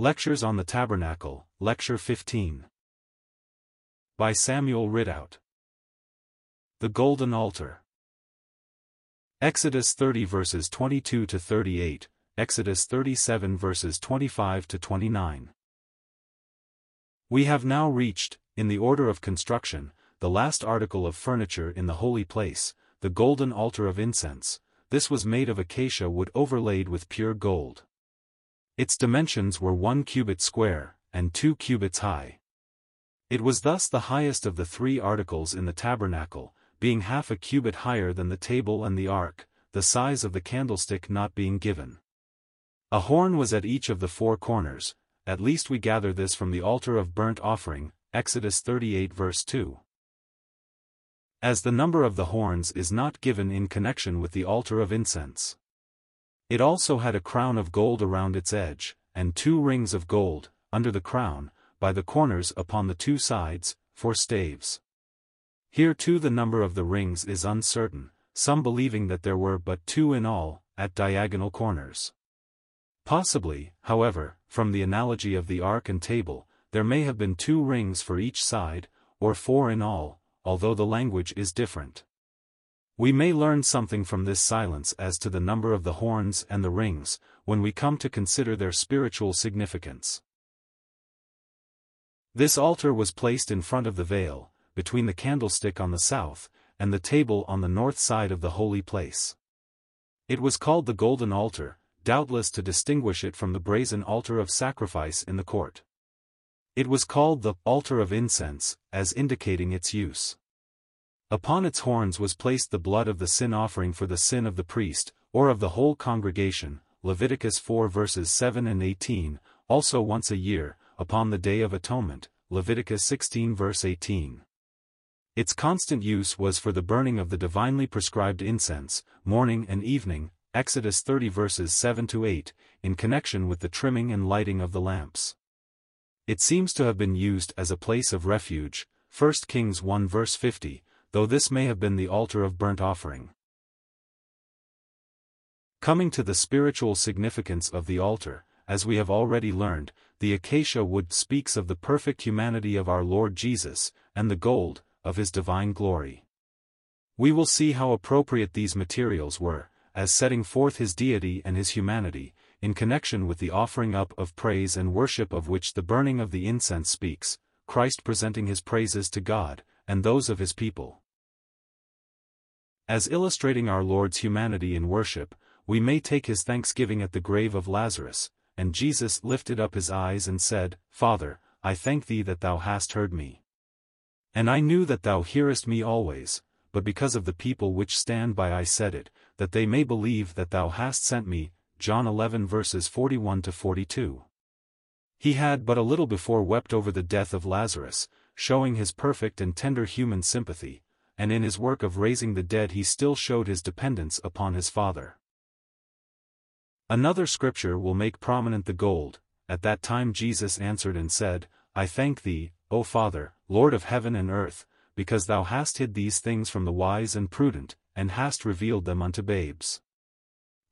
Lectures on the Tabernacle, Lecture 15. By Samuel Ridout. The Golden Altar. Exodus 30 verses 22 to 38, Exodus 37 verses 25 to 29. We have now reached, in the order of construction, the last article of furniture in the holy place, the golden altar of incense. This was made of acacia wood overlaid with pure gold. Its dimensions were one cubit square, and two cubits high. It was thus the highest of the three articles in the tabernacle, being half a cubit higher than the table and the ark, the size of the candlestick not being given. A horn was at each of the four corners, at least we gather this from the altar of burnt offering, Exodus 38 verse 2. As the number of the horns is not given in connection with the altar of incense. It also had a crown of gold around its edge, and two rings of gold, under the crown, by the corners upon the two sides, for staves. Here too the number of the rings is uncertain, some believing that there were but two in all, at diagonal corners. Possibly, however, from the analogy of the ark and table, there may have been two rings for each side, or four in all, although the language is different. We may learn something from this silence as to the number of the horns and the rings, when we come to consider their spiritual significance. This altar was placed in front of the veil, between the candlestick on the south, and the table on the north side of the holy place. It was called the golden altar, doubtless to distinguish it from the brazen altar of sacrifice in the court. It was called the altar of incense, as indicating its use. Upon its horns was placed the blood of the sin offering for the sin of the priest, or of the whole congregation, Leviticus 4 verses 7 and 18, also once a year, upon the Day of Atonement, Leviticus 16 verse 18. Its constant use was for the burning of the divinely prescribed incense, morning and evening, Exodus 30 verses 7 to 8, in connection with the trimming and lighting of the lamps. It seems to have been used as a place of refuge, 1 Kings 1 verse 50, though this may have been the altar of burnt offering. Coming to the spiritual significance of the altar, as we have already learned, the acacia wood speaks of the perfect humanity of our Lord Jesus, and the gold, of his divine glory. We will see how appropriate these materials were, as setting forth his deity and his humanity, in connection with the offering up of praise and worship of which the burning of the incense speaks, Christ presenting his praises to God, and those of his people. As illustrating our Lord's humanity in worship, we may take his thanksgiving at the grave of Lazarus, and Jesus lifted up his eyes and said, Father, I thank thee that thou hast heard me. And I knew that thou hearest me always, but because of the people which stand by I said it, that they may believe that thou hast sent me, John 11 verses 41 to 42. He had but a little before wept over the death of Lazarus, showing his perfect and tender human sympathy, and in his work of raising the dead he still showed his dependence upon his Father. Another scripture will make prominent the gold, at that time Jesus answered and said, I thank thee, O Father, Lord of heaven and earth, because thou hast hid these things from the wise and prudent, and hast revealed them unto babes.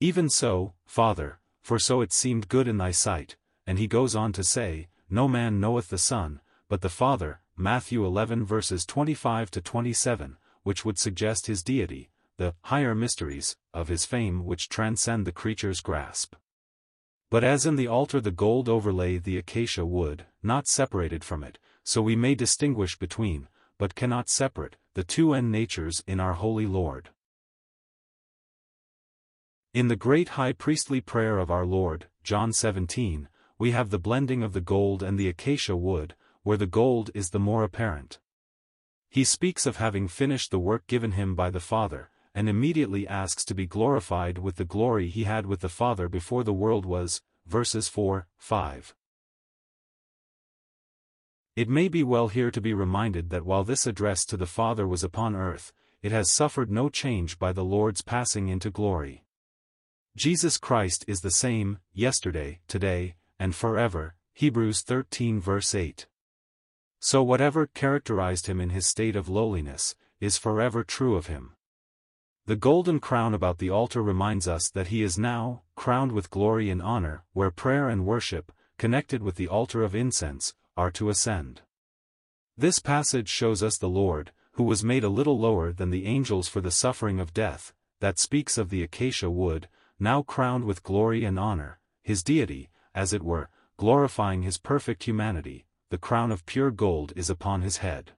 Even so, Father, for so it seemed good in thy sight, and he goes on to say, No man knoweth the Son, but the Father, Matthew 11 verses 25 to 27, which would suggest his deity, the higher mysteries of his fame which transcend the creature's grasp. But as in the altar the gold overlay the acacia wood, not separated from it, so we may distinguish between, but cannot separate, the two end natures in our holy Lord. In the great high priestly prayer of our Lord, John 17, we have the blending of the gold and the acacia wood, where the gold is the more apparent. He speaks of having finished the work given him by the Father, and immediately asks to be glorified with the glory he had with the Father before the world was, verses 4, 5. It may be well here to be reminded that while this address to the Father was upon earth, it has suffered no change by the Lord's passing into glory. Jesus Christ is the same, yesterday, today, and forever, Hebrews 13 verse 8. So whatever characterized him in his state of lowliness, is forever true of him. The golden crown about the altar reminds us that he is now, crowned with glory and honor, where prayer and worship, connected with the altar of incense, are to ascend. This passage shows us the Lord, who was made a little lower than the angels for the suffering of death, that speaks of the acacia wood, now crowned with glory and honor, his deity, as it were, glorifying his perfect humanity, the crown of pure gold is upon his head.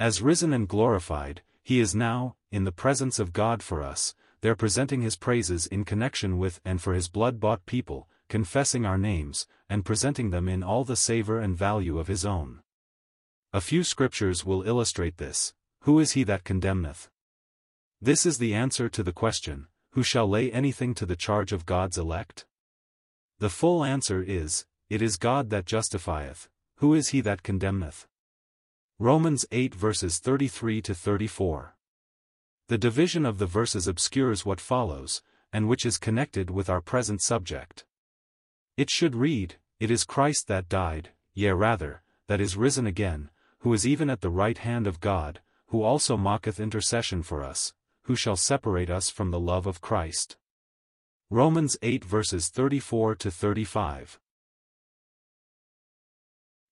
As risen and glorified, he is now, in the presence of God for us, there presenting his praises in connection with and for his blood-bought people, confessing our names, and presenting them in all the savor and value of his own. A few scriptures will illustrate this. Who is he that condemneth? This is the answer to the question, Who shall lay anything to the charge of God's elect? The full answer is, It is God that justifieth, who is he that condemneth? Romans 8 verses 33 to 34. The division of the verses obscures what follows, and which is connected with our present subject. It should read, It is Christ that died, yea rather, that is risen again, who is even at the right hand of God, who also mocketh intercession for us, who shall separate us from the love of Christ. Romans 8 verses 34 to 35.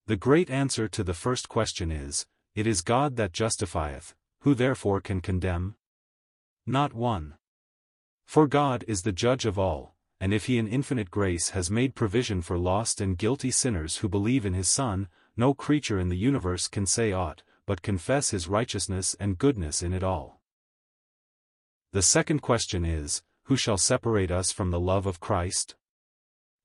The great answer to the first question is, It is God that justifieth, who therefore can condemn? Not one. For God is the judge of all, and if he in infinite grace has made provision for lost and guilty sinners who believe in his Son, no creature in the universe can say aught, but confess his righteousness and goodness in it all. The second question is, Who shall separate us from the love of Christ?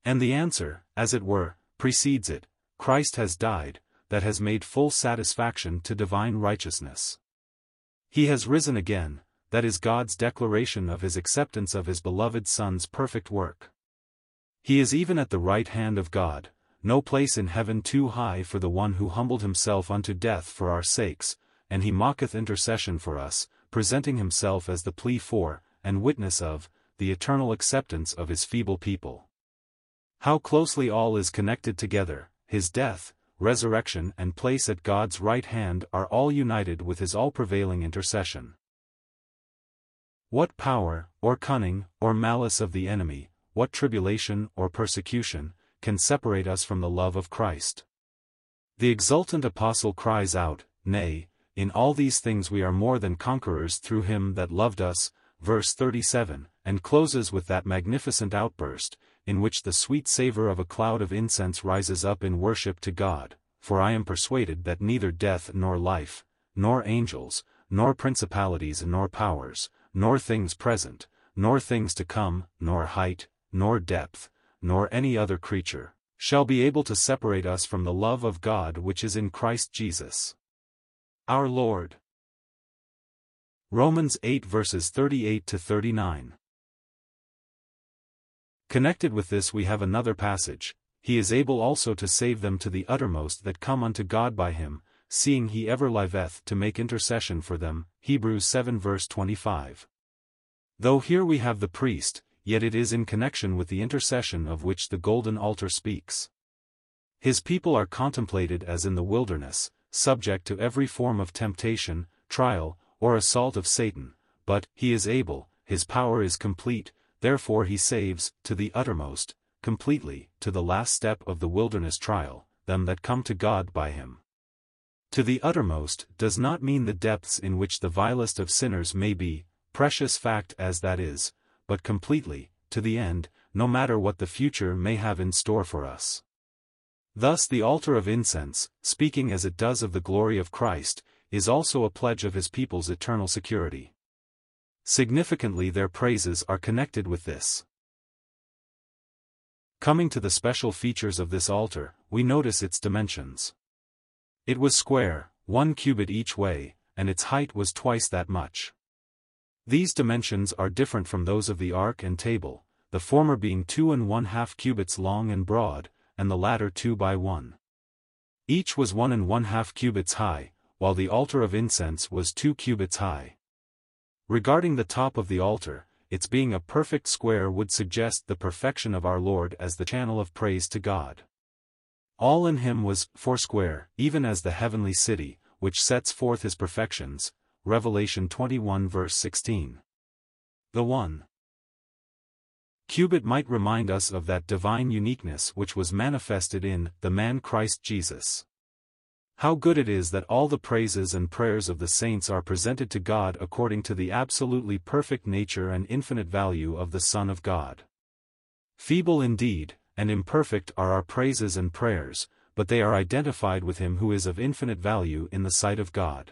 And the answer, as it were, precedes it, Christ has died, that has made full satisfaction to divine righteousness. He has risen again, that is God's declaration of his acceptance of his beloved Son's perfect work. He is even at the right hand of God, no place in heaven too high for the one who humbled himself unto death for our sakes, and he mocketh intercession for us, presenting himself as the plea for, and witness of, the eternal acceptance of his feeble people. How closely all is connected together, his death, resurrection and place at God's right hand are all united with his all-prevailing intercession. What power, or cunning, or malice of the enemy, what tribulation or persecution, can separate us from the love of Christ? The exultant apostle cries out, Nay, in all these things we are more than conquerors through him that loved us, verse 37, and closes with that magnificent outburst, in which the sweet savor of a cloud of incense rises up in worship to God, for I am persuaded that neither death nor life, nor angels, nor principalities nor powers, nor things present, nor things to come, nor height, nor depth, nor any other creature, shall be able to separate us from the love of God which is in Christ Jesus. Our Lord. Romans 8 verses 38 to 39. Connected with this we have another passage, He is able also to save them to the uttermost that come unto God by him, seeing he ever liveth to make intercession for them, Hebrews 7 verse 25. Though here we have the priest, yet it is in connection with the intercession of which the golden altar speaks. His people are contemplated as in the wilderness, subject to every form of temptation, trial, or assault of Satan, but, he is able, his power is complete, Therefore he saves, to the uttermost, completely, to the last step of the wilderness trial, them that come to God by him. To the uttermost does not mean the depths in which the vilest of sinners may be, precious fact as that is, but completely, to the end, no matter what the future may have in store for us. Thus the altar of incense, speaking as it does of the glory of Christ, is also a pledge of his people's eternal security. Significantly their praises are connected with this. Coming to the special features of this altar, we notice its dimensions. It was square, one cubit each way, and its height was twice that much. These dimensions are different from those of the ark and table, the former being two and one half cubits long and broad, and the latter two by one. Each was one and one half cubits high, while the altar of incense was two cubits high. Regarding the top of the altar, its being a perfect square would suggest the perfection of our Lord as the channel of praise to God. All in him was foursquare, even as the heavenly city, which sets forth his perfections, Revelation 21 verse 16. The one Cubit might remind us of that divine uniqueness which was manifested in the man Christ Jesus. How good it is that all the praises and prayers of the saints are presented to God according to the absolutely perfect nature and infinite value of the Son of God. Feeble indeed, and imperfect are our praises and prayers, but they are identified with Him who is of infinite value in the sight of God.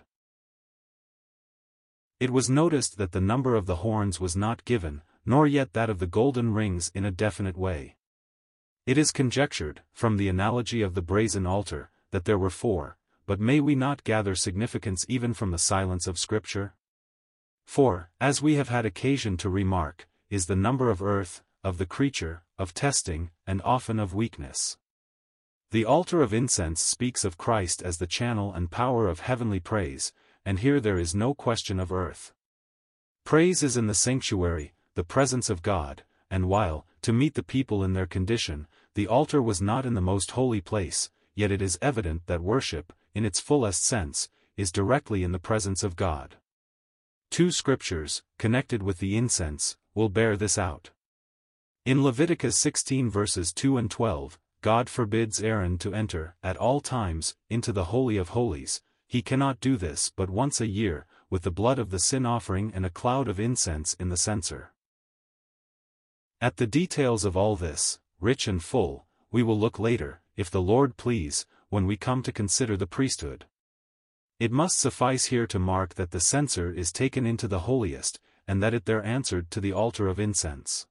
It was noticed that the number of the horns was not given, nor yet that of the golden rings in a definite way. It is conjectured, from the analogy of the brazen altar, that there were four, but may we not gather significance even from the silence of Scripture? Four, as we have had occasion to remark, is the number of earth, of the creature, of testing, and often of weakness. The altar of incense speaks of Christ as the channel and power of heavenly praise, and here there is no question of earth. Praise is in the sanctuary, the presence of God, and while, to meet the people in their condition, the altar was not in the most holy place, yet it is evident that worship, in its fullest sense, is directly in the presence of God. Two scriptures, connected with the incense, will bear this out. In Leviticus 16 verses 2 and 12, God forbids Aaron to enter, at all times, into the Holy of Holies, he cannot do this but once a year, with the blood of the sin offering and a cloud of incense in the censer. At the details of all this, rich and full, we will look later, if the Lord please, when we come to consider the priesthood. It must suffice here to mark that the censer is taken into the holiest, and that it there answered to the altar of incense.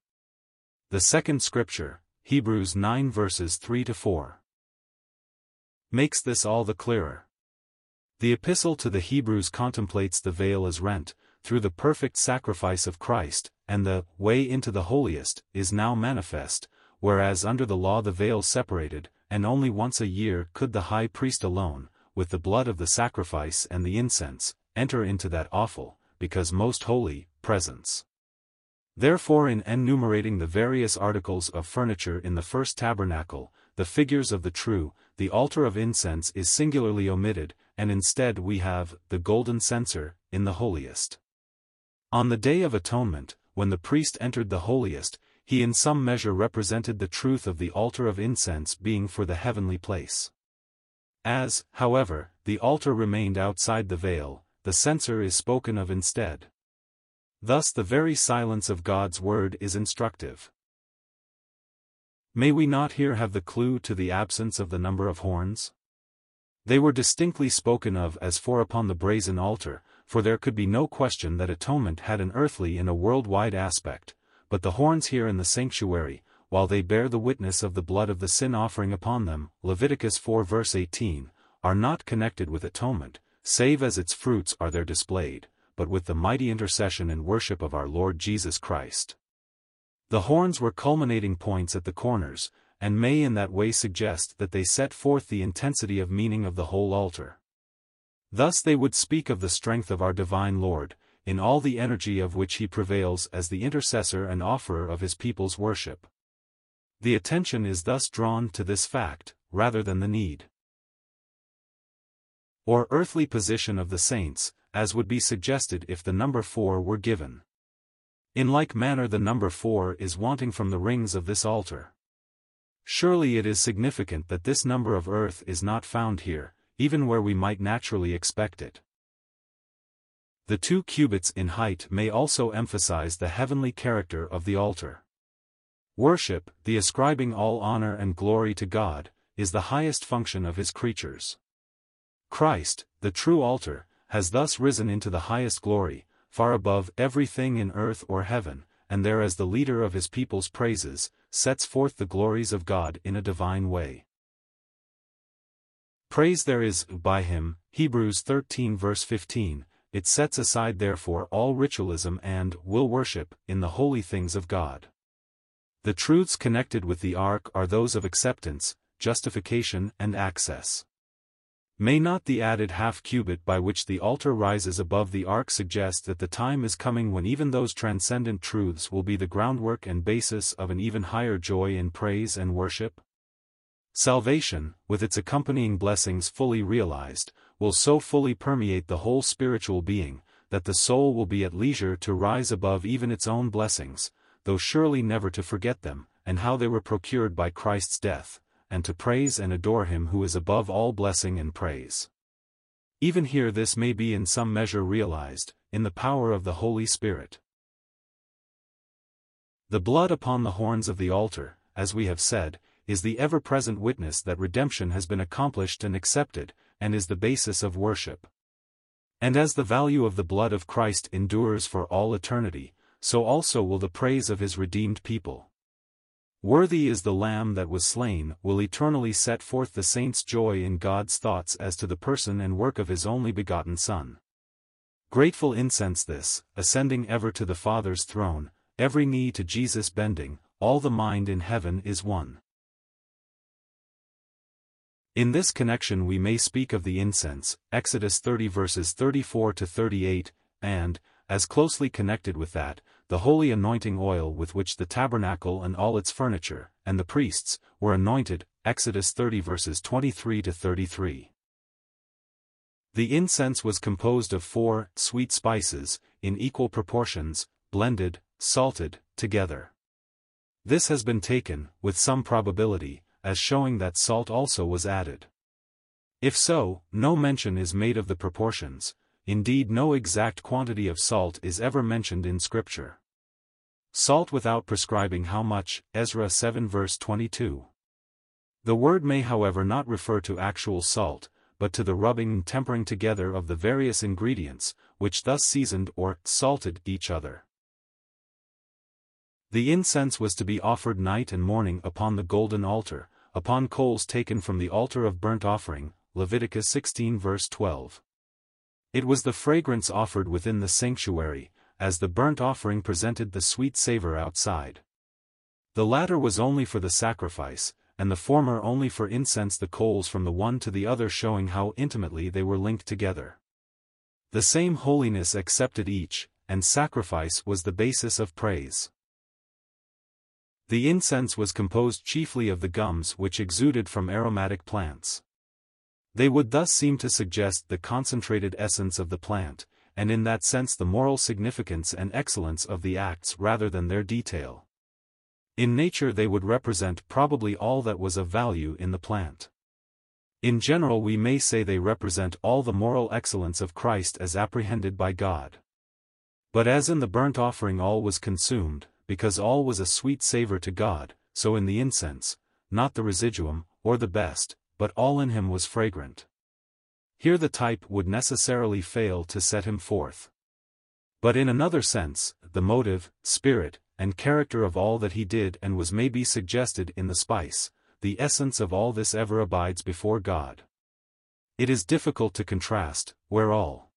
The second scripture, Hebrews 9 verses 3 to 4, makes this all the clearer. The epistle to the Hebrews contemplates the veil as rent, through the perfect sacrifice of Christ, and the way into the holiest is now manifest, whereas under the law the veil separated, and only once a year could the high priest alone, with the blood of the sacrifice and the incense, enter into that awful, because most holy, presence. Therefore in enumerating the various articles of furniture in the first tabernacle, the figures of the true, the altar of incense is singularly omitted, and instead we have, the golden censer, in the holiest. On the Day of Atonement, when the priest entered the holiest, he in some measure represented the truth of the altar of incense being for the heavenly place. As, however, the altar remained outside the veil, the censer is spoken of instead. Thus the very silence of God's word is instructive. May we not here have the clue to the absence of the number of horns? They were distinctly spoken of as four upon the brazen altar, for there could be no question that atonement had an earthly and a worldwide aspect, but the horns here in the sanctuary, while they bear the witness of the blood of the sin offering upon them, Leviticus 4 verse 18, are not connected with atonement, save as its fruits are there displayed, but with the mighty intercession and worship of our Lord Jesus Christ. The horns were culminating points at the corners, and may in that way suggest that they set forth the intensity of meaning of the whole altar. Thus they would speak of the strength of our divine Lord, in all the energy of which he prevails as the intercessor and offerer of his people's worship. The attention is thus drawn to this fact, rather than the need or earthly position of the saints, as would be suggested if the number four were given. In like manner the number four is wanting from the rings of this altar. Surely it is significant that this number of earth is not found here, even where we might naturally expect it. The two cubits in height may also emphasize the heavenly character of the altar. Worship, the ascribing all honor and glory to God, is the highest function of his creatures. Christ, the true altar, has thus risen into the highest glory, far above everything in earth or heaven, and there as the leader of his people's praises, sets forth the glories of God in a divine way. Praise there is, by him, Hebrews 13 verse 15, it sets aside therefore all ritualism and will worship in the holy things of God. The truths connected with the ark are those of acceptance, justification and access. May not the added half cubit by which the altar rises above the ark suggest that the time is coming when even those transcendent truths will be the groundwork and basis of an even higher joy in praise and worship? Salvation, with its accompanying blessings fully realized, will so fully permeate the whole spiritual being, that the soul will be at leisure to rise above even its own blessings, though surely never to forget them, and how they were procured by Christ's death, and to praise and adore him who is above all blessing and praise. Even here this may be in some measure realized, in the power of the Holy Spirit. The blood upon the horns of the altar, as we have said, is the ever-present witness that redemption has been accomplished and accepted, and is the basis of worship. And as the value of the blood of Christ endures for all eternity, so also will the praise of his redeemed people. Worthy is the Lamb that was slain will eternally set forth the saints' joy in God's thoughts as to the person and work of his only begotten Son. Grateful incense this, ascending ever to the Father's throne, every knee to Jesus bending, all the mind in heaven is one. In this connection we may speak of the incense, Exodus 30 verses 34 to 38, and, as closely connected with that, the holy anointing oil with which the tabernacle and all its furniture, and the priests, were anointed, Exodus 30 verses 23 to 33. The incense was composed of four sweet spices, in equal proportions, blended, salted, together. This has been taken, with some probability, as showing that salt also was added. If so, no mention is made of the proportions, indeed no exact quantity of salt is ever mentioned in Scripture. Salt without prescribing how much, Ezra 7 verse 22. The word may however not refer to actual salt, but to the rubbing and tempering together of the various ingredients, which thus seasoned or salted each other. The incense was to be offered night and morning upon the golden altar, upon coals taken from the altar of burnt offering, Leviticus 16 verse 12. It was the fragrance offered within the sanctuary, as the burnt offering presented the sweet savor outside. The latter was only for the sacrifice, and the former only for incense the coals from the one to the other showing how intimately they were linked together. The same holiness accepted each, and sacrifice was the basis of praise. The incense was composed chiefly of the gums which exuded from aromatic plants. They would thus seem to suggest the concentrated essence of the plant, and in that sense the moral significance and excellence of the acts rather than their detail. In nature they would represent probably all that was of value in the plant. In general we may say they represent all the moral excellence of Christ as apprehended by God. But as in the burnt offering all was consumed, because all was a sweet savor to God, so in the incense, not the residuum, or the best, but all in him was fragrant. Here the type would necessarily fail to set him forth. But in another sense, the motive, spirit, and character of all that he did and was may be suggested in the spice, the essence of all this ever abides before God. It is difficult to contrast, where all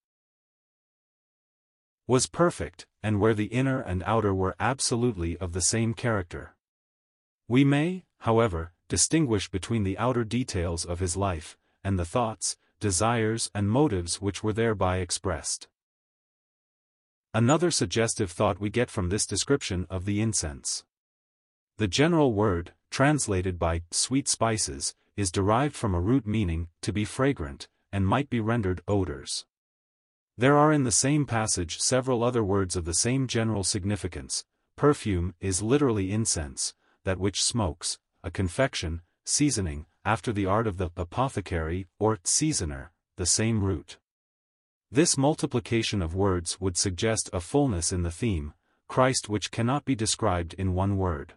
was perfect, and where the inner and outer were absolutely of the same character. We may, however, distinguish between the outer details of his life, and the thoughts, desires and motives which were thereby expressed. Another suggestive thought we get from this description of the incense. The general word, translated by sweet spices, is derived from a root meaning to be fragrant, and might be rendered odors. There are in the same passage several other words of the same general significance. Perfume is literally incense, that which smokes, a confection, seasoning, after the art of the apothecary or seasoner, the same root. This multiplication of words would suggest a fullness in the theme, Christ which cannot be described in one word.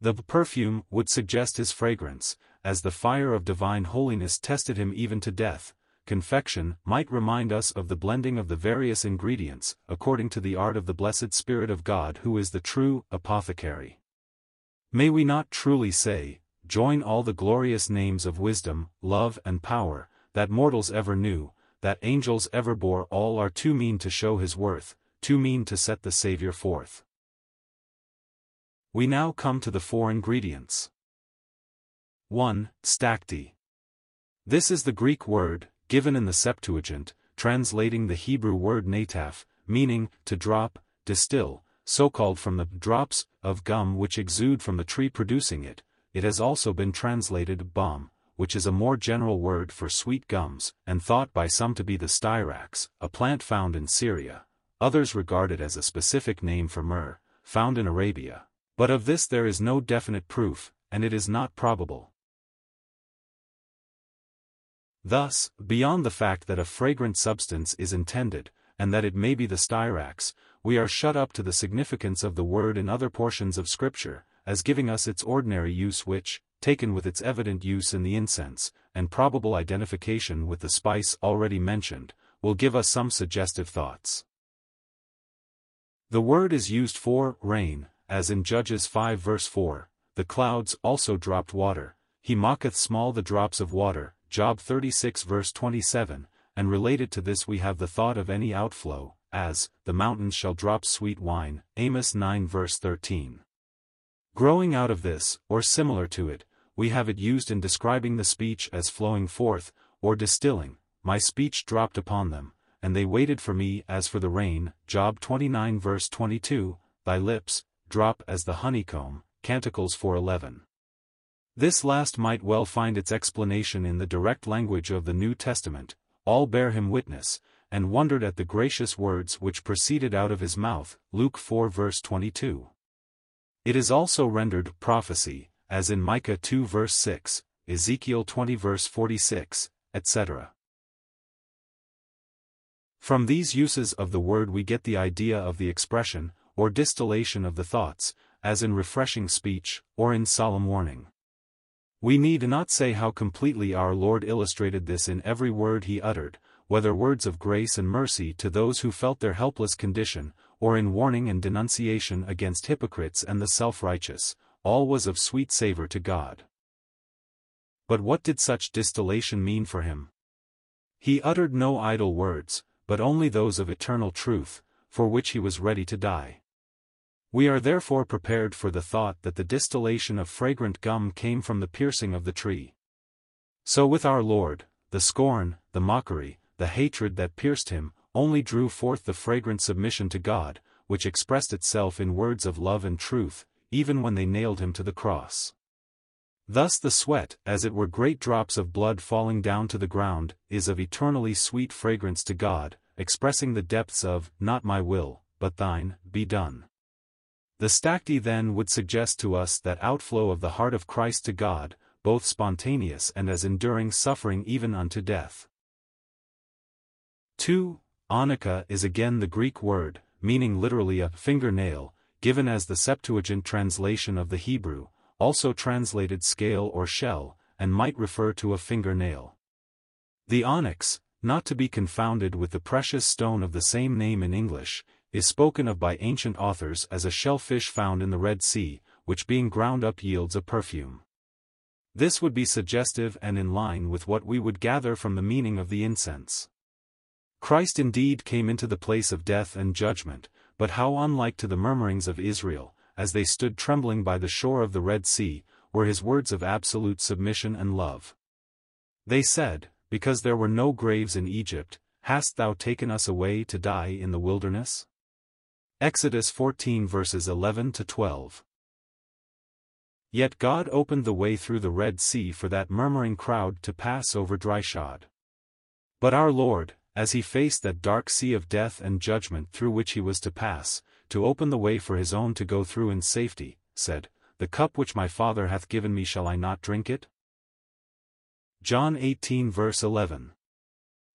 The perfume would suggest his fragrance, as the fire of divine holiness tested him even to death. Confection might remind us of the blending of the various ingredients, according to the art of the blessed Spirit of God who is the true apothecary. May we not truly say, join all the glorious names of wisdom, love and power, that mortals ever knew, that angels ever bore all are too mean to show his worth, too mean to set the Saviour forth. We now come to the four ingredients. 1. Stacte. This is the Greek word, given in the Septuagint, translating the Hebrew word nataf, meaning, to drop, distill, so called from the drops of gum which exude from the tree producing it, it has also been translated balm, which is a more general word for sweet gums, and thought by some to be the styrax, a plant found in Syria. Others regard it as a specific name for myrrh, found in Arabia. But of this there is no definite proof, and it is not probable. Thus, beyond the fact that a fragrant substance is intended, and that it may be the styrax, we are shut up to the significance of the word in other portions of Scripture, as giving us its ordinary use which, taken with its evident use in the incense, and probable identification with the spice already mentioned, will give us some suggestive thoughts. The word is used for rain, as in Judges 5 verse 4, the clouds also dropped water, he mocketh small the drops of water, Job 36 verse 27, and related to this we have the thought of any outflow, as, the mountains shall drop sweet wine, Amos 9 verse 13. Growing out of this, or similar to it, we have it used in describing the speech as flowing forth, or distilling, my speech dropped upon them, and they waited for me as for the rain, Job 29 verse 22, thy lips, drop as the honeycomb, Canticles 4.11. This last might well find its explanation in the direct language of the New Testament, all bear him witness, and wondered at the gracious words which proceeded out of his mouth, Luke 4 verse 22. It is also rendered prophecy, as in Micah 2 verse 6, Ezekiel 20 verse 46, etc. From these uses of the word we get the idea of the expression, or distillation of the thoughts, as in refreshing speech, or in solemn warning. We need not say how completely our Lord illustrated this in every word he uttered, whether words of grace and mercy to those who felt their helpless condition, or in warning and denunciation against hypocrites and the self-righteous, all was of sweet savor to God. But what did such distillation mean for him? He uttered no idle words, but only those of eternal truth, for which he was ready to die. We are therefore prepared for the thought that the distillation of fragrant gum came from the piercing of the tree. So with our Lord, the scorn, the mockery, the hatred that pierced him, only drew forth the fragrant submission to God, which expressed itself in words of love and truth, even when they nailed him to the cross. Thus the sweat, as it were great drops of blood falling down to the ground, is of eternally sweet fragrance to God, expressing the depths of, not my will, but thine, be done. The stacte then would suggest to us that outflow of the heart of Christ to God, both spontaneous and as enduring suffering even unto death. 2. Onycha is again the Greek word, meaning literally a fingernail, given as the Septuagint translation of the Hebrew, also translated scale or shell, and might refer to a fingernail. The onyx, not to be confounded with the precious stone of the same name in English, is spoken of by ancient authors as a shellfish found in the Red Sea, which being ground up yields a perfume. This would be suggestive and in line with what we would gather from the meaning of the incense. Christ indeed came into the place of death and judgment, but how unlike to the murmurings of Israel, as they stood trembling by the shore of the Red Sea, were his words of absolute submission and love. They said, Because there were no graves in Egypt, hast thou taken us away to die in the wilderness? Exodus 14 verses 11 to 12. Yet God opened the way through the Red Sea for that murmuring crowd to pass over dryshod. But our Lord, as he faced that dark sea of death and judgment through which he was to pass, to open the way for his own to go through in safety, said, The cup which my Father hath given me shall I not drink it? John 18 verse 11.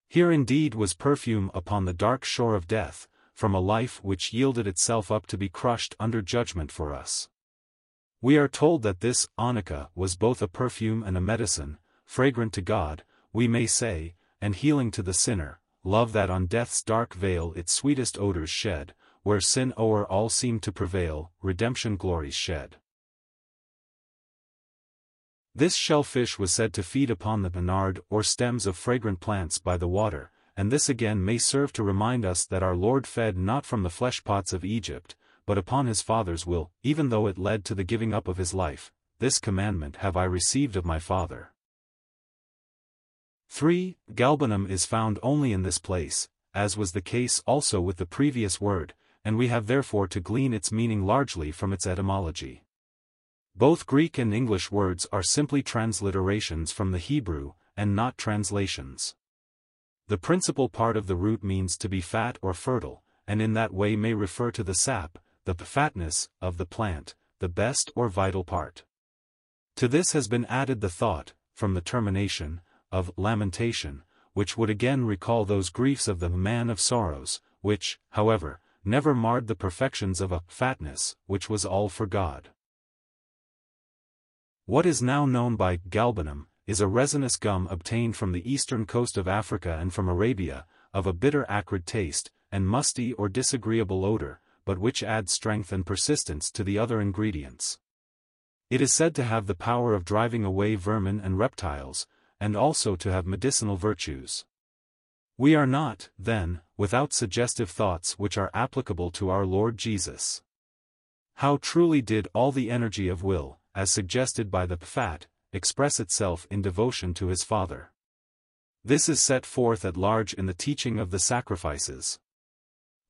Here indeed was perfume upon the dark shore of death, from a life which yielded itself up to be crushed under judgment for us. We are told that this onycha was both a perfume and a medicine, fragrant to God, we may say, and healing to the sinner, love that on death's dark vale its sweetest odors shed, where sin o'er all seemed to prevail, redemption glories shed. This shellfish was said to feed upon the bernard or stems of fragrant plants by the water, and this again may serve to remind us that our Lord fed not from the fleshpots of Egypt, but upon his Father's will, even though it led to the giving up of his life, this commandment have I received of my Father. 3. Galbanum is found only in this place, as was the case also with the previous word, and we have therefore to glean its meaning largely from its etymology. Both Greek and English words are simply transliterations from the Hebrew, and not translations. The principal part of the root means to be fat or fertile, and in that way may refer to the sap, the fatness, of the plant, the best or vital part. To this has been added the thought, from the termination, of lamentation, which would again recall those griefs of the man of sorrows, which, however, never marred the perfections of a fatness, which was all for God. What is now known by galbanum, is a resinous gum obtained from the eastern coast of Africa and from Arabia, of a bitter acrid taste, and musty or disagreeable odor, but which adds strength and persistence to the other ingredients. It is said to have the power of driving away vermin and reptiles, and also to have medicinal virtues. We are not, then, without suggestive thoughts which are applicable to our Lord Jesus. How truly did all the energy of will, as suggested by the Pfat, express itself in devotion to his Father. This is set forth at large in the teaching of the sacrifices.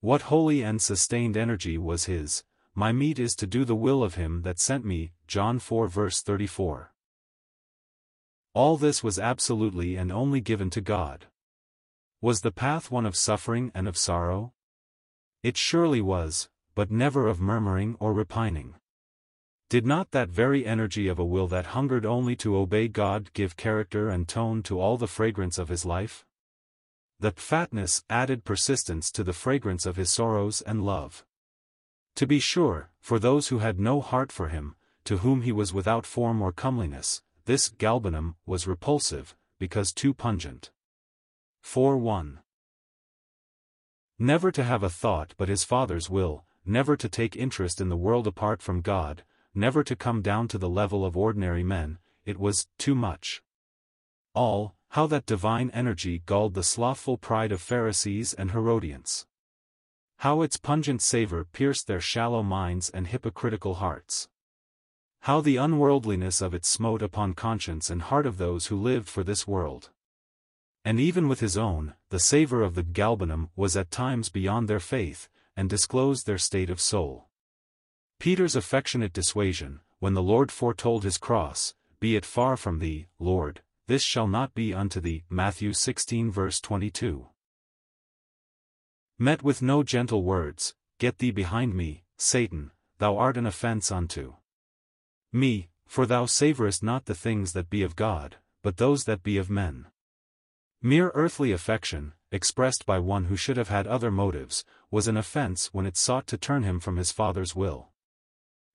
What holy and sustained energy was his, my meat is to do the will of him that sent me, John 4 verse 34. All this was absolutely and only given to God. Was the path one of suffering and of sorrow? It surely was, but never of murmuring or repining. Did not that very energy of a will that hungered only to obey God give character and tone to all the fragrance of his life? The fatness added persistence to the fragrance of his sorrows and love. To be sure, for those who had no heart for him, to whom he was without form or comeliness, this galbanum was repulsive, because too pungent. 4-1 Never to have a thought but his Father's will, never to take interest in the world apart from God, never to come down to the level of ordinary men, it was too much. All, how that divine energy galled the slothful pride of Pharisees and Herodians. How its pungent savor pierced their shallow minds and hypocritical hearts. How the unworldliness of it smote upon conscience and heart of those who lived for this world. And even with his own, the savor of the galbanum was at times beyond their faith, and disclosed their state of soul. Peter's affectionate dissuasion, when the Lord foretold his cross, Be it far from thee, Lord, this shall not be unto thee, Matthew 16 verse 22. Met with no gentle words, Get thee behind me, Satan, thou art an offence unto me, for thou savorest not the things that be of God, but those that be of men. Mere earthly affection, expressed by one who should have had other motives, was an offense when it sought to turn him from his Father's will.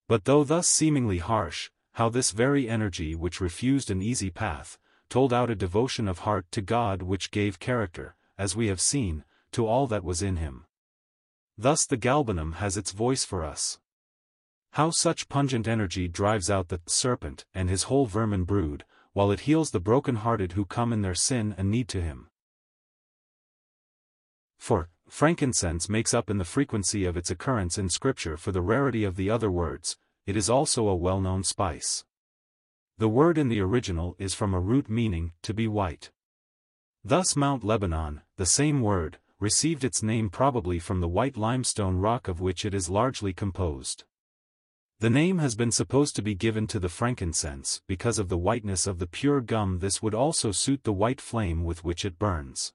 But though thus seemingly harsh, how this very energy which refused an easy path, told out a devotion of heart to God which gave character, as we have seen, to all that was in him. Thus the galbanum has its voice for us. How such pungent energy drives out the serpent and his whole vermin brood, while it heals the broken-hearted who come in their sin and need to him. Four, frankincense makes up in the frequency of its occurrence in Scripture for the rarity of the other words, it is also a well-known spice. The word in the original is from a root meaning, to be white. Thus Mount Lebanon, the same word, received its name probably from the white limestone rock of which it is largely composed. The name has been supposed to be given to the frankincense because of the whiteness of the pure gum this would also suit the white flame with which it burns.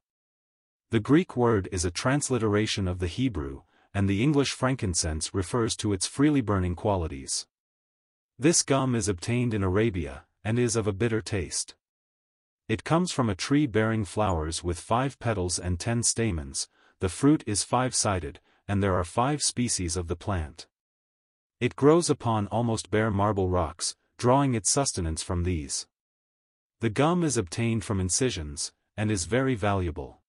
The Greek word is a transliteration of the Hebrew, and the English frankincense refers to its freely burning qualities. This gum is obtained in Arabia, and is of a bitter taste. It comes from a tree bearing flowers with five petals and ten stamens, the fruit is five-sided, and there are five species of the plant. It grows upon almost bare marble rocks, drawing its sustenance from these. The gum is obtained from incisions, and is very valuable.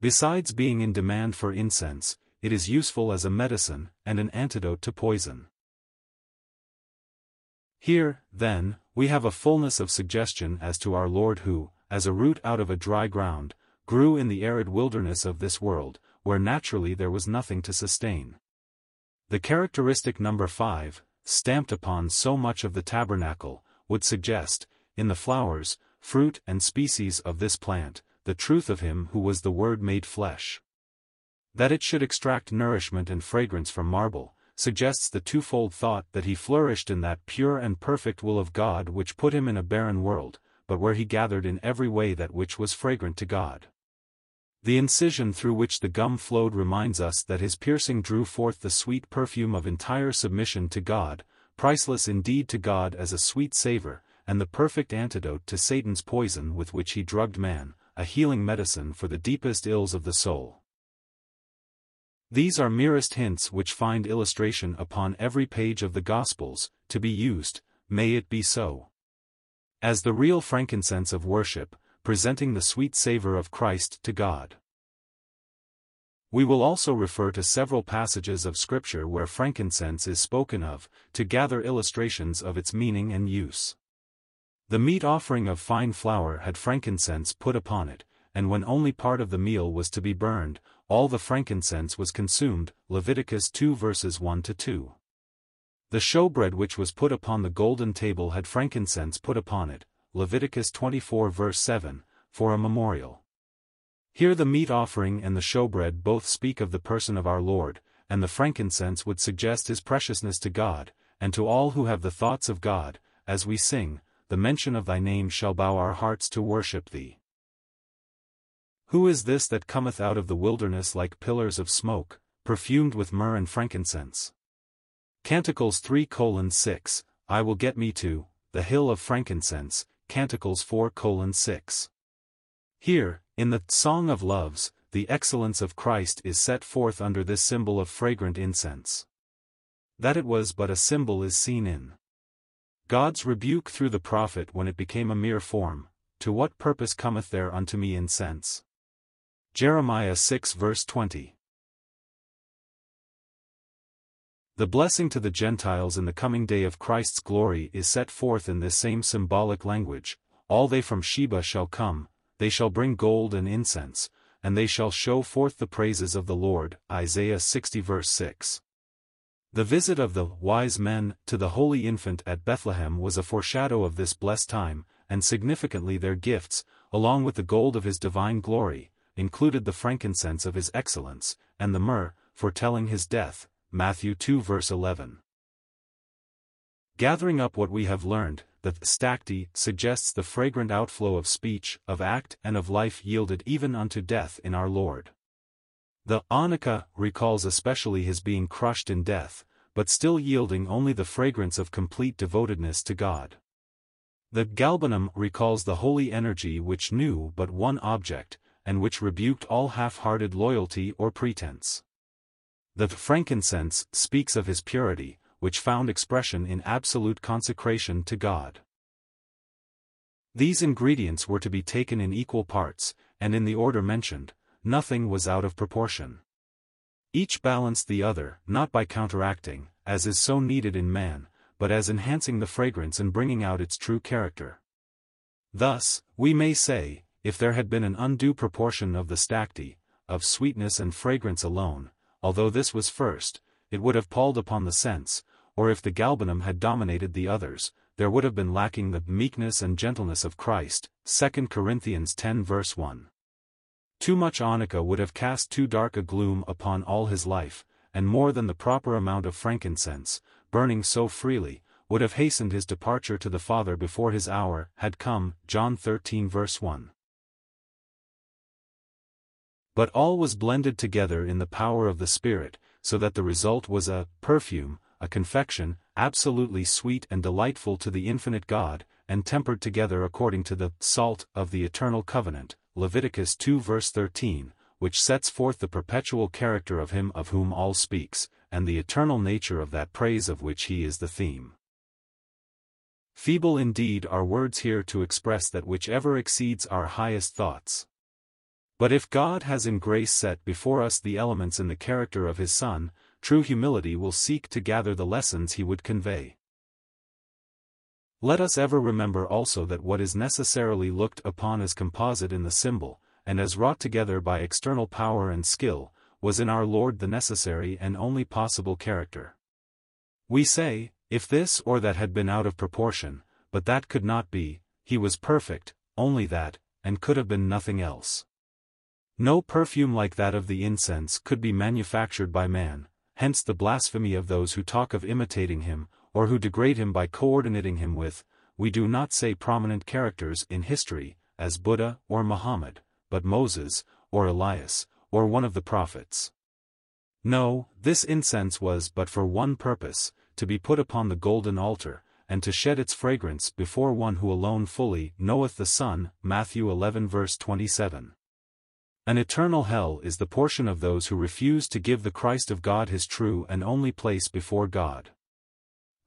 Besides being in demand for incense, it is useful as a medicine and an antidote to poison. Here, then, we have a fullness of suggestion as to our Lord who, as a root out of a dry ground, grew in the arid wilderness of this world, where naturally there was nothing to sustain. The characteristic number 5, stamped upon so much of the tabernacle, would suggest, in the flowers, fruit and species of this plant, the truth of him who was the Word made flesh. That it should extract nourishment and fragrance from marble, suggests the twofold thought that he flourished in that pure and perfect will of God which put him in a barren world, but where he gathered in every way that which was fragrant to God. The incision through which the gum flowed reminds us that his piercing drew forth the sweet perfume of entire submission to God, priceless indeed to God as a sweet savor, and the perfect antidote to Satan's poison with which he drugged man, a healing medicine for the deepest ills of the soul. These are merest hints which find illustration upon every page of the Gospels, to be used, may it be so. As the real frankincense of worship, presenting the sweet savor of Christ to God. We will also refer to several passages of Scripture where frankincense is spoken of, to gather illustrations of its meaning and use. The meat offering of fine flour had frankincense put upon it, and when only part of the meal was to be burned, all the frankincense was consumed, Leviticus 2 verses 1 to 2. The showbread which was put upon the golden table had frankincense put upon it, Leviticus 24 verse 7, for a memorial. Here the meat offering and the showbread both speak of the person of our Lord, and the frankincense would suggest his preciousness to God, and to all who have the thoughts of God, as we sing, the mention of thy name shall bow our hearts to worship thee. Who is this that cometh out of the wilderness like pillars of smoke, perfumed with myrrh and frankincense? Canticles 3 6, I will get me to, the hill of frankincense, Canticles 4 6. Here, in the Song of Loves, the excellence of Christ is set forth under this symbol of fragrant incense. That it was but a symbol is seen in God's rebuke through the prophet when it became a mere form, To what purpose cometh there unto me incense? Jeremiah 6 verse 20 The blessing to the Gentiles in the coming day of Christ's glory is set forth in this same symbolic language, All they from Sheba shall come, they shall bring gold and incense, and they shall show forth the praises of the Lord, Isaiah 60 verse 6. The visit of the wise men to the holy infant at Bethlehem was a foreshadow of this blessed time, and significantly their gifts, along with the gold of his divine glory, included the frankincense of his excellence, and the myrrh, foretelling his death, Matthew 2 verse 11. Gathering up what we have learned, the stacte suggests the fragrant outflow of speech, of act and of life yielded even unto death in our Lord. The onycha recalls especially his being crushed in death, but still yielding only the fragrance of complete devotedness to God. The galbanum recalls the holy energy which knew but one object, and which rebuked all half-hearted loyalty or pretense. The frankincense speaks of his purity, which found expression in absolute consecration to God. These ingredients were to be taken in equal parts, and in the order mentioned, nothing was out of proportion. Each balanced the other, not by counteracting, as is so needed in man, but as enhancing the fragrance and bringing out its true character. Thus, we may say, if there had been an undue proportion of the stacte, of sweetness and fragrance alone, although this was first, it would have palled upon the sense, or if the galbanum had dominated the others, there would have been lacking the meekness and gentleness of Christ, 2 Corinthians 10 verse 1. Too much onycha would have cast too dark a gloom upon all his life, and more than the proper amount of frankincense, burning so freely, would have hastened his departure to the Father before his hour had come, John 13 verse 1. But all was blended together in the power of the Spirit, so that the result was a perfume, a confection, absolutely sweet and delightful to the infinite God, and tempered together according to the salt of the eternal covenant, Leviticus 2 verse 13, which sets forth the perpetual character of him of whom all speaks, and the eternal nature of that praise of which he is the theme. Feeble indeed are words here to express that which ever exceeds our highest thoughts. But if God has in grace set before us the elements in the character of his Son, true humility will seek to gather the lessons he would convey. Let us ever remember also that what is necessarily looked upon as composite in the symbol, and as wrought together by external power and skill, was in our Lord the necessary and only possible character. We say, if this or that had been out of proportion, but that could not be, he was perfect, only that, and could have been nothing else. No perfume like that of the incense could be manufactured by man, hence the blasphemy of those who talk of imitating him, or who degrade him by coordinating him with, we do not say prominent characters in history, as Buddha or Muhammad, but Moses, or Elias, or one of the prophets. No, this incense was but for one purpose, to be put upon the golden altar, and to shed its fragrance before one who alone fully knoweth the Son. Matthew 11 verse 27. An eternal hell is the portion of those who refuse to give the Christ of God his true and only place before God.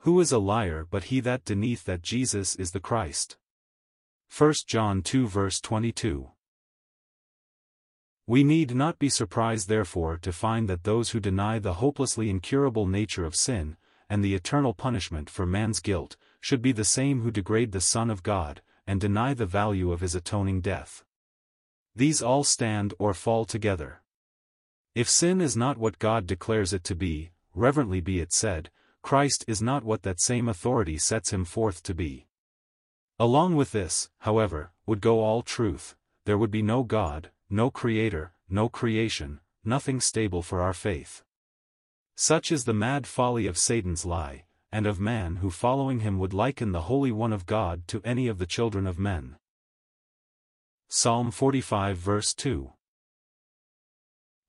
Who is a liar but he that denieth that Jesus is the Christ? 1 John 2 verse 22. We need not be surprised therefore to find that those who deny the hopelessly incurable nature of sin, and the eternal punishment for man's guilt, should be the same who degrade the Son of God, and deny the value of his atoning death. These all stand or fall together. If sin is not what God declares it to be, reverently be it said, Christ is not what that same authority sets him forth to be. Along with this, however, would go all truth, there would be no God, no Creator, no creation, nothing stable for our faith. Such is the mad folly of Satan's lie, and of man who following him would liken the Holy One of God to any of the children of men. Psalm 45 verse 2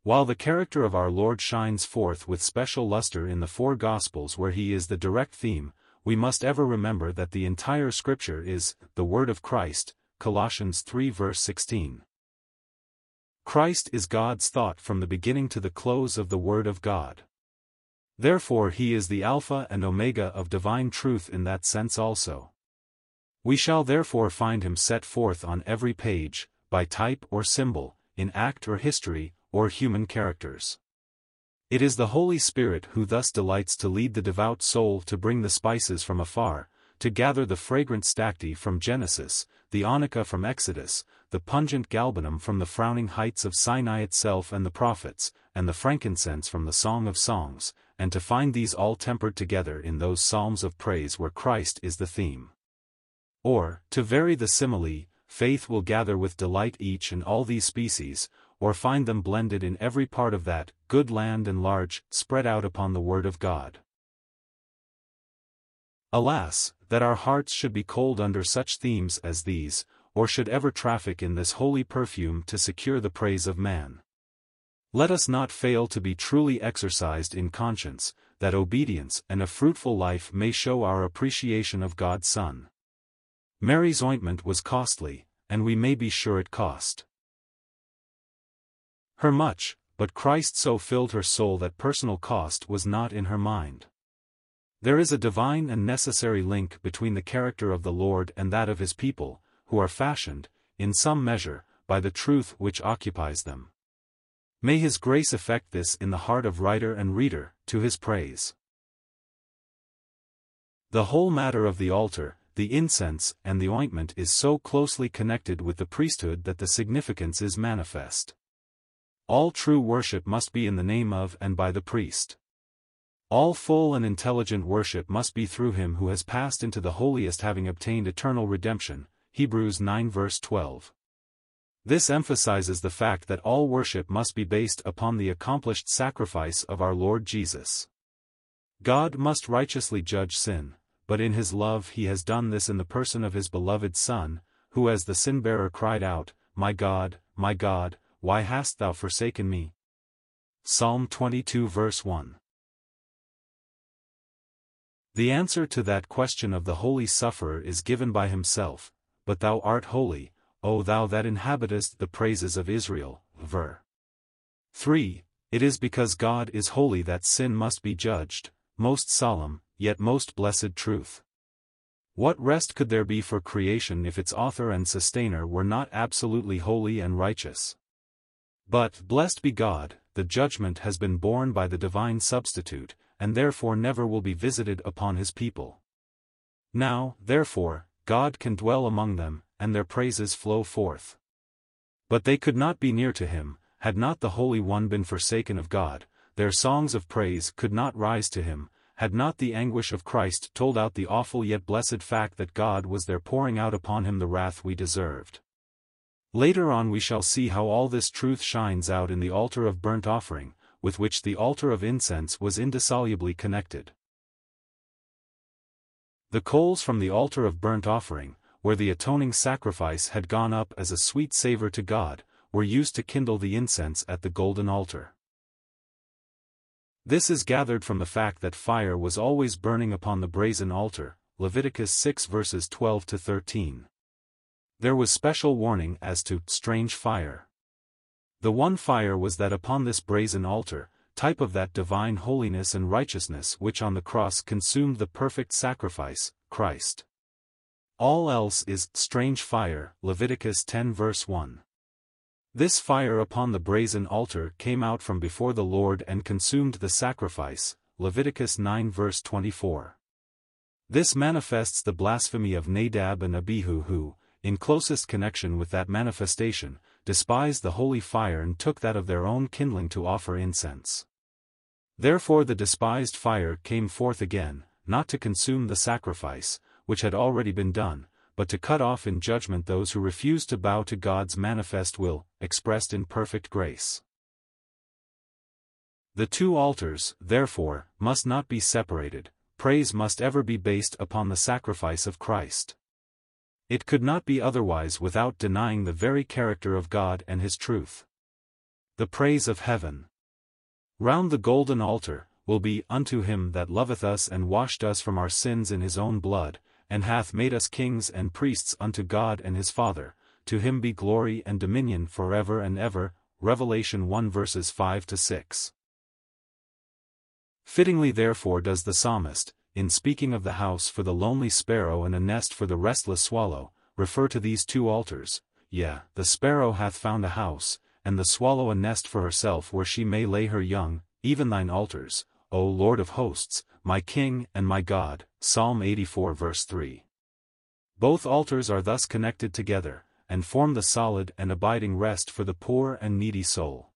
While the character of our Lord shines forth with special luster in the four Gospels where he is the direct theme, we must ever remember that the entire Scripture is the Word of Christ, Colossians 3 verse 16. Christ is God's thought from the beginning to the close of the Word of God. Therefore he is the Alpha and Omega of divine truth in that sense also. We shall therefore find him set forth on every page, by type or symbol, in act or history, or human characters. It is the Holy Spirit who thus delights to lead the devout soul to bring the spices from afar, to gather the fragrant stacte from Genesis, the onycha from Exodus, the pungent galbanum from the frowning heights of Sinai itself and the prophets, and the frankincense from the Song of Songs, and to find these all tempered together in those psalms of praise where Christ is the theme. Or, to vary the simile, faith will gather with delight each and all these species, or find them blended in every part of that good land and large, spread out upon the Word of God. Alas, that our hearts should be cold under such themes as these, or should ever traffic in this holy perfume to secure the praise of man. Let us not fail to be truly exercised in conscience, that obedience and a fruitful life may show our appreciation of God's Son. Mary's ointment was costly, and we may be sure it cost her much, but Christ so filled her soul that personal cost was not in her mind. There is a divine and necessary link between the character of the Lord and that of his people, who are fashioned, in some measure, by the truth which occupies them. May His grace effect this in the heart of writer and reader, to His praise. The whole matter of the altar, the incense and the ointment is so closely connected with the priesthood that the significance is manifest. All true worship must be in the name of and by the priest. All full and intelligent worship must be through him who has passed into the holiest having obtained eternal redemption, Hebrews 9 verse 12. This emphasizes the fact that all worship must be based upon the accomplished sacrifice of our Lord Jesus. God must righteously judge sin, but in his love he has done this in the person of his beloved Son, who as the sin-bearer cried out, My God, my God, why hast thou forsaken me? Psalm 22 verse 1 The answer to that question of the holy sufferer is given by himself, but thou art holy, O thou that inhabitest the praises of Israel, ver. 3. It is because God is holy that sin must be judged, most solemn, yet most blessed truth. What rest could there be for creation if its author and sustainer were not absolutely holy and righteous? But, blessed be God, the judgment has been borne by the divine substitute, and therefore never will be visited upon his people. Now, therefore, God can dwell among them, and their praises flow forth. But they could not be near to him, had not the Holy One been forsaken of God, their songs of praise could not rise to him, had not the anguish of Christ told out the awful yet blessed fact that God was there pouring out upon him the wrath we deserved. Later on we shall see how all this truth shines out in the altar of burnt offering, with which the altar of incense was indissolubly connected. The coals from the altar of burnt offering, where the atoning sacrifice had gone up as a sweet savor to God, were used to kindle the incense at the golden altar. This is gathered from the fact that fire was always burning upon the brazen altar, Leviticus 6 verses 12 to 13. There was special warning as to strange fire. The one fire was that upon this brazen altar, type of that divine holiness and righteousness which on the cross consumed the perfect sacrifice, Christ. All else is strange fire, Leviticus 10 verse 1. This fire upon the brazen altar came out from before the Lord and consumed the sacrifice, Leviticus 9 verse 24. This manifests the blasphemy of Nadab and Abihu who, in closest connection with that manifestation, despised the holy fire and took that of their own kindling to offer incense. Therefore the despised fire came forth again, not to consume the sacrifice, which had already been done, but to cut off in judgment those who refuse to bow to God's manifest will, expressed in perfect grace. The two altars, therefore, must not be separated, praise must ever be based upon the sacrifice of Christ. It could not be otherwise without denying the very character of God and His truth. The praise of heaven. Round the golden altar, will be unto him that loveth us and washed us from our sins in his own blood, and hath made us kings and priests unto God and his Father, to him be glory and dominion for ever and ever. Revelation 1 verses 5 to 6. Fittingly therefore does the psalmist, in speaking of the house for the lonely sparrow and a nest for the restless swallow, refer to these two altars, yea, the sparrow hath found a house, and the swallow a nest for herself where she may lay her young, even thine altars, O Lord of hosts, my King and my God, Psalm 84 verse 3. Both altars are thus connected together, and form the solid and abiding rest for the poor and needy soul.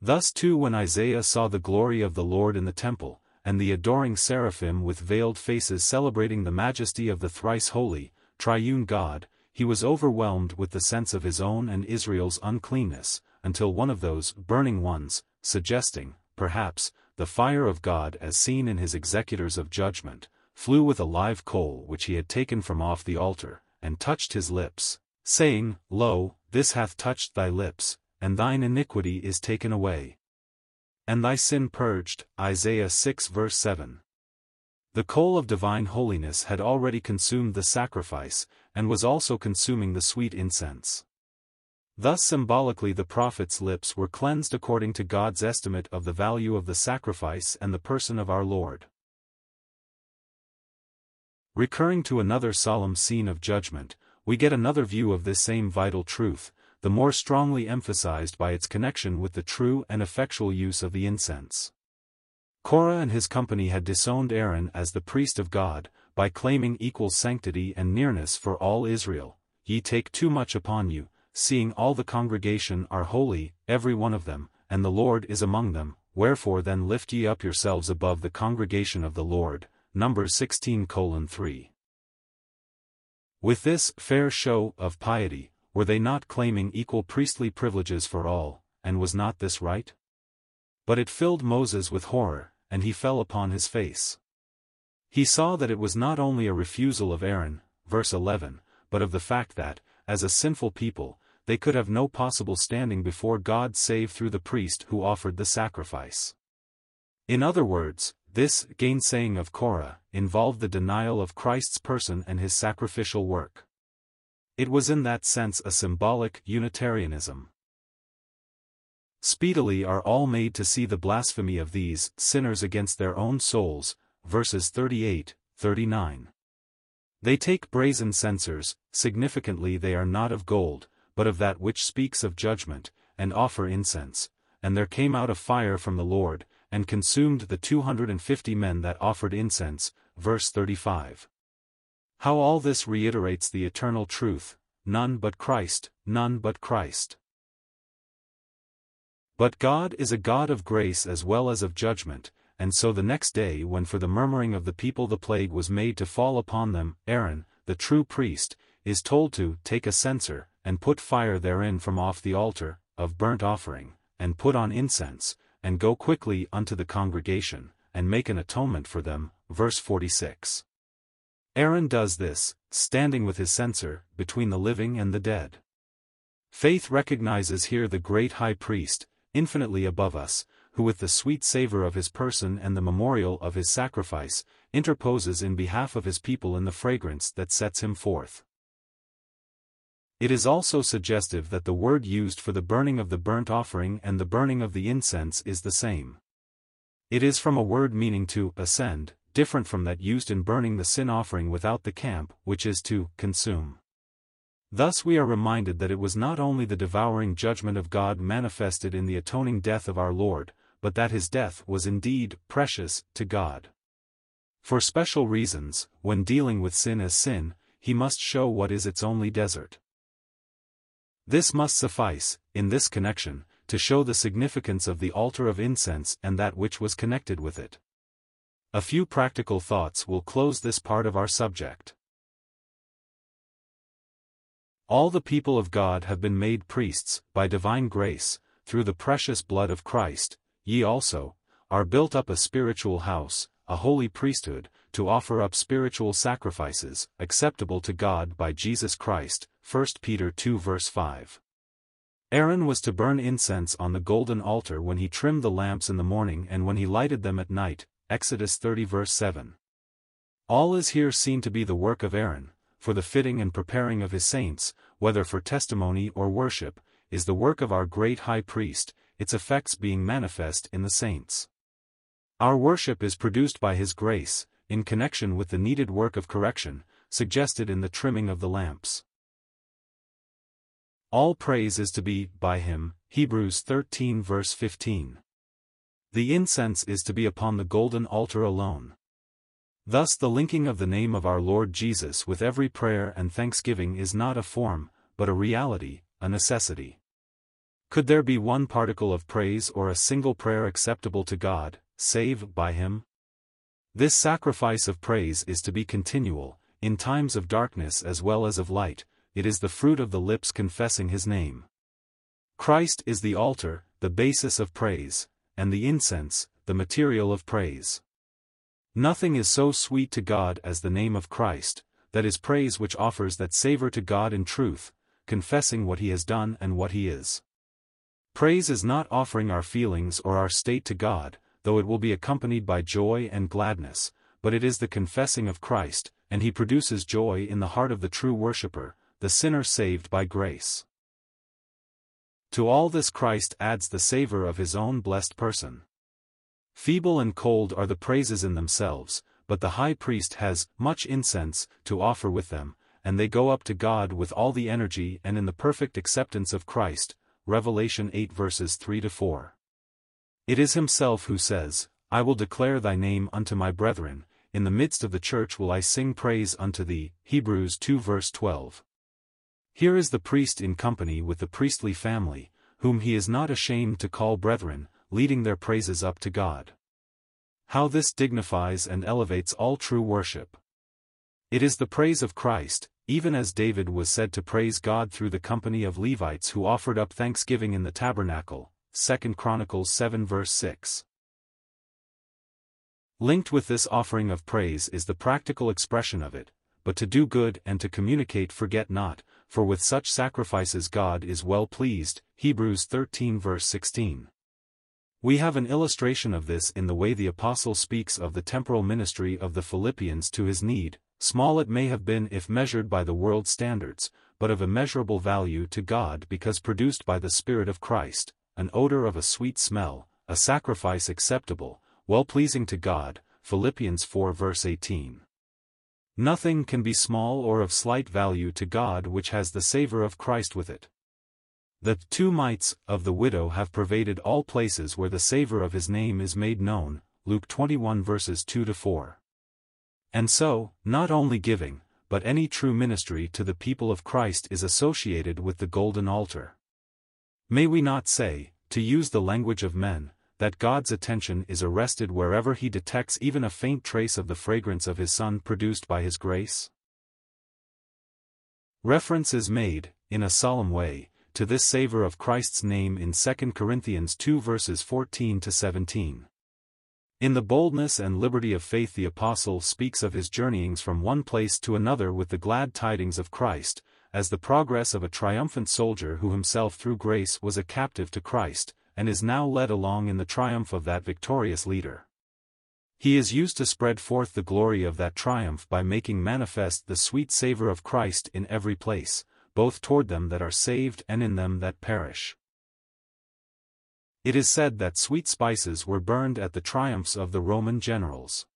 Thus too when Isaiah saw the glory of the Lord in the temple, and the adoring seraphim with veiled faces celebrating the majesty of the thrice holy, triune God, he was overwhelmed with the sense of his own and Israel's uncleanness, until one of those burning ones, suggesting, perhaps, the fire of God as seen in his executors of judgment, flew with a live coal which he had taken from off the altar, and touched his lips, saying, Lo, this hath touched thy lips, and thine iniquity is taken away. And thy sin purged, Isaiah 6 verse 7. The coal of divine holiness had already consumed the sacrifice, and was also consuming the sweet incense. Thus symbolically the prophet's lips were cleansed according to God's estimate of the value of the sacrifice and the person of our Lord. Recurring to another solemn scene of judgment, we get another view of this same vital truth, the more strongly emphasized by its connection with the true and effectual use of the incense. Korah and his company had disowned Aaron as the priest of God, by claiming equal sanctity and nearness for all Israel, ye take too much upon you, seeing all the congregation are holy, every one of them, and the Lord is among them, wherefore then lift ye up yourselves above the congregation of the Lord. Numbers 16 3. With this fair show of piety, were they not claiming equal priestly privileges for all, and was not this right? But it filled Moses with horror, and he fell upon his face. He saw that it was not only a refusal of Aaron, verse 11, but of the fact that, as a sinful people, they could have no possible standing before God save through the priest who offered the sacrifice. In other words, this gainsaying of Korah involved the denial of Christ's person and his sacrificial work. It was in that sense a symbolic Unitarianism. Speedily are all made to see the blasphemy of these sinners against their own souls, verses 38, 39. They take brazen censers, significantly they are not of gold, but of that which speaks of judgment, and offer incense, and there came out a fire from the Lord, and consumed the two hundred and fifty men that offered incense, verse 35. How all this reiterates the eternal truth, none but Christ, none but Christ. But God is a God of grace as well as of judgment, and so the next day when for the murmuring of the people the plague was made to fall upon them, Aaron, the true priest, is told to take a censer, and put fire therein from off the altar, of burnt offering, and put on incense, and go quickly unto the congregation, and make an atonement for them. Verse 46. Aaron does this, standing with his censer, between the living and the dead. Faith recognizes here the great high priest, infinitely above us, who with the sweet savor of his person and the memorial of his sacrifice, interposes in behalf of his people in the fragrance that sets him forth. It is also suggestive that the word used for the burning of the burnt offering and the burning of the incense is the same. It is from a word meaning to ascend, different from that used in burning the sin offering without the camp, which is to consume. Thus we are reminded that it was not only the devouring judgment of God manifested in the atoning death of our Lord, but that his death was indeed precious to God. For special reasons, when dealing with sin as sin, he must show what is its only desert. This must suffice, in this connection, to show the significance of the altar of incense and that which was connected with it. A few practical thoughts will close this part of our subject. All the people of God have been made priests, by divine grace, through the precious blood of Christ, ye also, are built up a spiritual house, a holy priesthood, to offer up spiritual sacrifices, acceptable to God by Jesus Christ, 1 Peter 2 verse 5. Aaron was to burn incense on the golden altar when he trimmed the lamps in the morning and when he lighted them at night, Exodus 30 verse 7. All is here seen to be the work of Aaron, for the fitting and preparing of his saints, whether for testimony or worship, is the work of our great high priest, its effects being manifest in the saints. Our worship is produced by his grace, in connection with the needed work of correction, suggested in the trimming of the lamps. All praise is to be, by him, Hebrews 13 verse 15. The incense is to be upon the golden altar alone. Thus the linking of the name of our Lord Jesus with every prayer and thanksgiving is not a form, but a reality, a necessity. Could there be one particle of praise or a single prayer acceptable to God, save by Him? This sacrifice of praise is to be continual, in times of darkness as well as of light, it is the fruit of the lips confessing His name. Christ is the altar, the basis of praise, and the incense, the material of praise. Nothing is so sweet to God as the name of Christ, that is praise which offers that savor to God in truth, confessing what he has done and what he is. Praise is not offering our feelings or our state to God, though it will be accompanied by joy and gladness, but it is the confessing of Christ, and he produces joy in the heart of the true worshipper, the sinner saved by grace. To all this Christ adds the savor of his own blessed person. Feeble and cold are the praises in themselves, but the high priest has much incense to offer with them, and they go up to God with all the energy and in the perfect acceptance of Christ. Revelation 8 verses 3 to 4. It is himself who says, I will declare thy name unto my brethren, in the midst of the church will I sing praise unto thee. Hebrews 2 verse 12. Here is the priest in company with the priestly family, whom he is not ashamed to call brethren, leading their praises up to God. How this dignifies and elevates all true worship. It is the praise of Christ, even as David was said to praise God through the company of Levites who offered up thanksgiving in the tabernacle, 2 Chronicles 7 verse 6. Linked with this offering of praise is the practical expression of it, but to do good and to communicate forget not, for with such sacrifices God is well pleased, Hebrews 13 verse 16. We have an illustration of this in the way the apostle speaks of the temporal ministry of the Philippians to his need, small it may have been if measured by the world's standards, but of immeasurable value to God because produced by the Spirit of Christ, an odor of a sweet smell, a sacrifice acceptable, well-pleasing to God, Philippians 4 verse 18. Nothing can be small or of slight value to God which has the savor of Christ with it. The two mites of the widow have pervaded all places where the savor of his name is made known, Luke 21 verses 2 to 4. And so, not only giving, but any true ministry to the people of Christ is associated with the golden altar. May we not say, to use the language of men, that God's attention is arrested wherever he detects even a faint trace of the fragrance of his Son produced by his grace? Reference is made, in a solemn way, to this savor of Christ's name in 2 Corinthians 2 verses 14 to 17. In the boldness and liberty of faith the apostle speaks of his journeyings from one place to another with the glad tidings of Christ, as the progress of a triumphant soldier who himself through grace was a captive to Christ, and is now led along in the triumph of that victorious leader. He is used to spread forth the glory of that triumph by making manifest the sweet savour of Christ in every place, both toward them that are saved and in them that perish. It is said that sweet spices were burned at the triumphs of the Roman generals.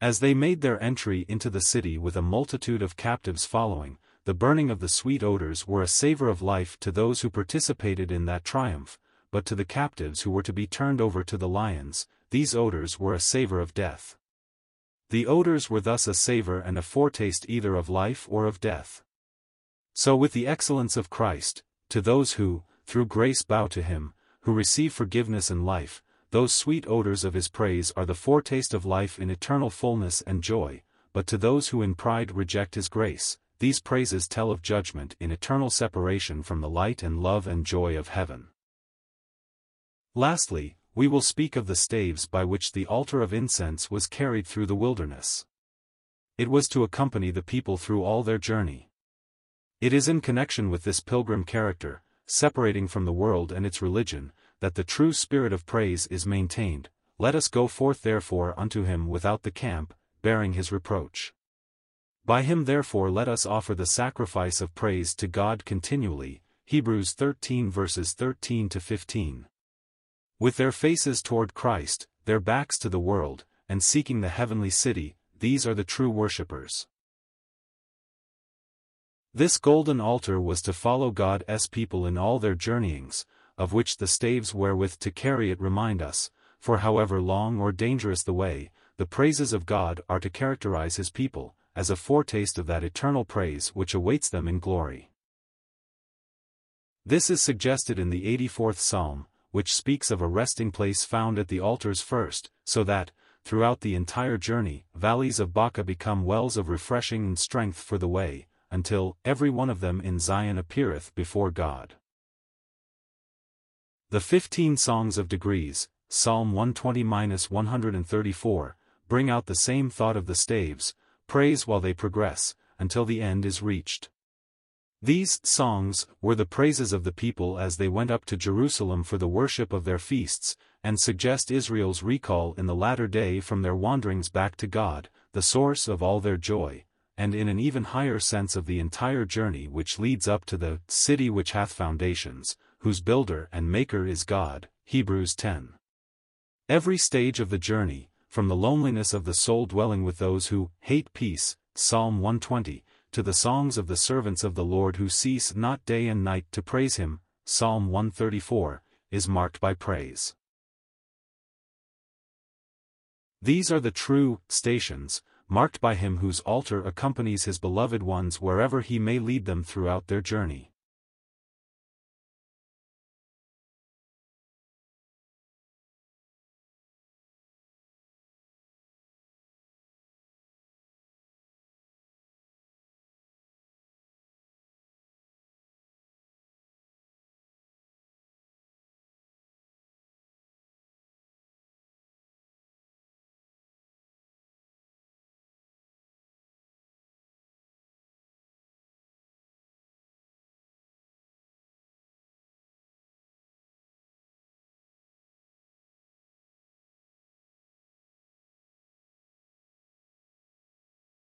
As they made their entry into the city with a multitude of captives following, the burning of the sweet odors were a savor of life to those who participated in that triumph, but to the captives who were to be turned over to the lions, these odors were a savor of death. The odors were thus a savor and a foretaste either of life or of death. So with the excellence of Christ, to those who, through grace bow to him, who receive forgiveness and life, those sweet odors of his praise are the foretaste of life in eternal fullness and joy, but to those who in pride reject his grace, these praises tell of judgment in eternal separation from the light and love and joy of heaven. Lastly, we will speak of the staves by which the altar of incense was carried through the wilderness. It was to accompany the people through all their journey. It is in connection with this pilgrim character, separating from the world and its religion, that the true spirit of praise is maintained, let us go forth therefore unto him without the camp, bearing his reproach. By him therefore let us offer the sacrifice of praise to God continually, Hebrews 13 verses 13 to 15. With their faces toward Christ, their backs to the world, and seeking the heavenly city, these are the true worshippers. This golden altar was to follow God's people in all their journeyings, of which the staves wherewith to carry it remind us, for however long or dangerous the way, the praises of God are to characterize his people, as a foretaste of that eternal praise which awaits them in glory. This is suggested in the 84th Psalm, which speaks of a resting place found at the altars first, so that, throughout the entire journey, valleys of Baca become wells of refreshing and strength for the way, until every one of them in Zion appeareth before God. The fifteen songs of degrees, Psalm 120-134, bring out the same thought of the staves, praise while they progress, until the end is reached. These songs were the praises of the people as they went up to Jerusalem for the worship of their feasts, and suggest Israel's recall in the latter day from their wanderings back to God, the source of all their joy, and in an even higher sense of the entire journey which leads up to the city which hath foundations, whose builder and maker is God, Hebrews 10. Every stage of the journey, from the loneliness of the soul dwelling with those who hate peace, Psalm 120, to the songs of the servants of the Lord who cease not day and night to praise him, Psalm 134, is marked by praise. These are the true stations, marked by him whose altar accompanies his beloved ones wherever he may lead them throughout their journey.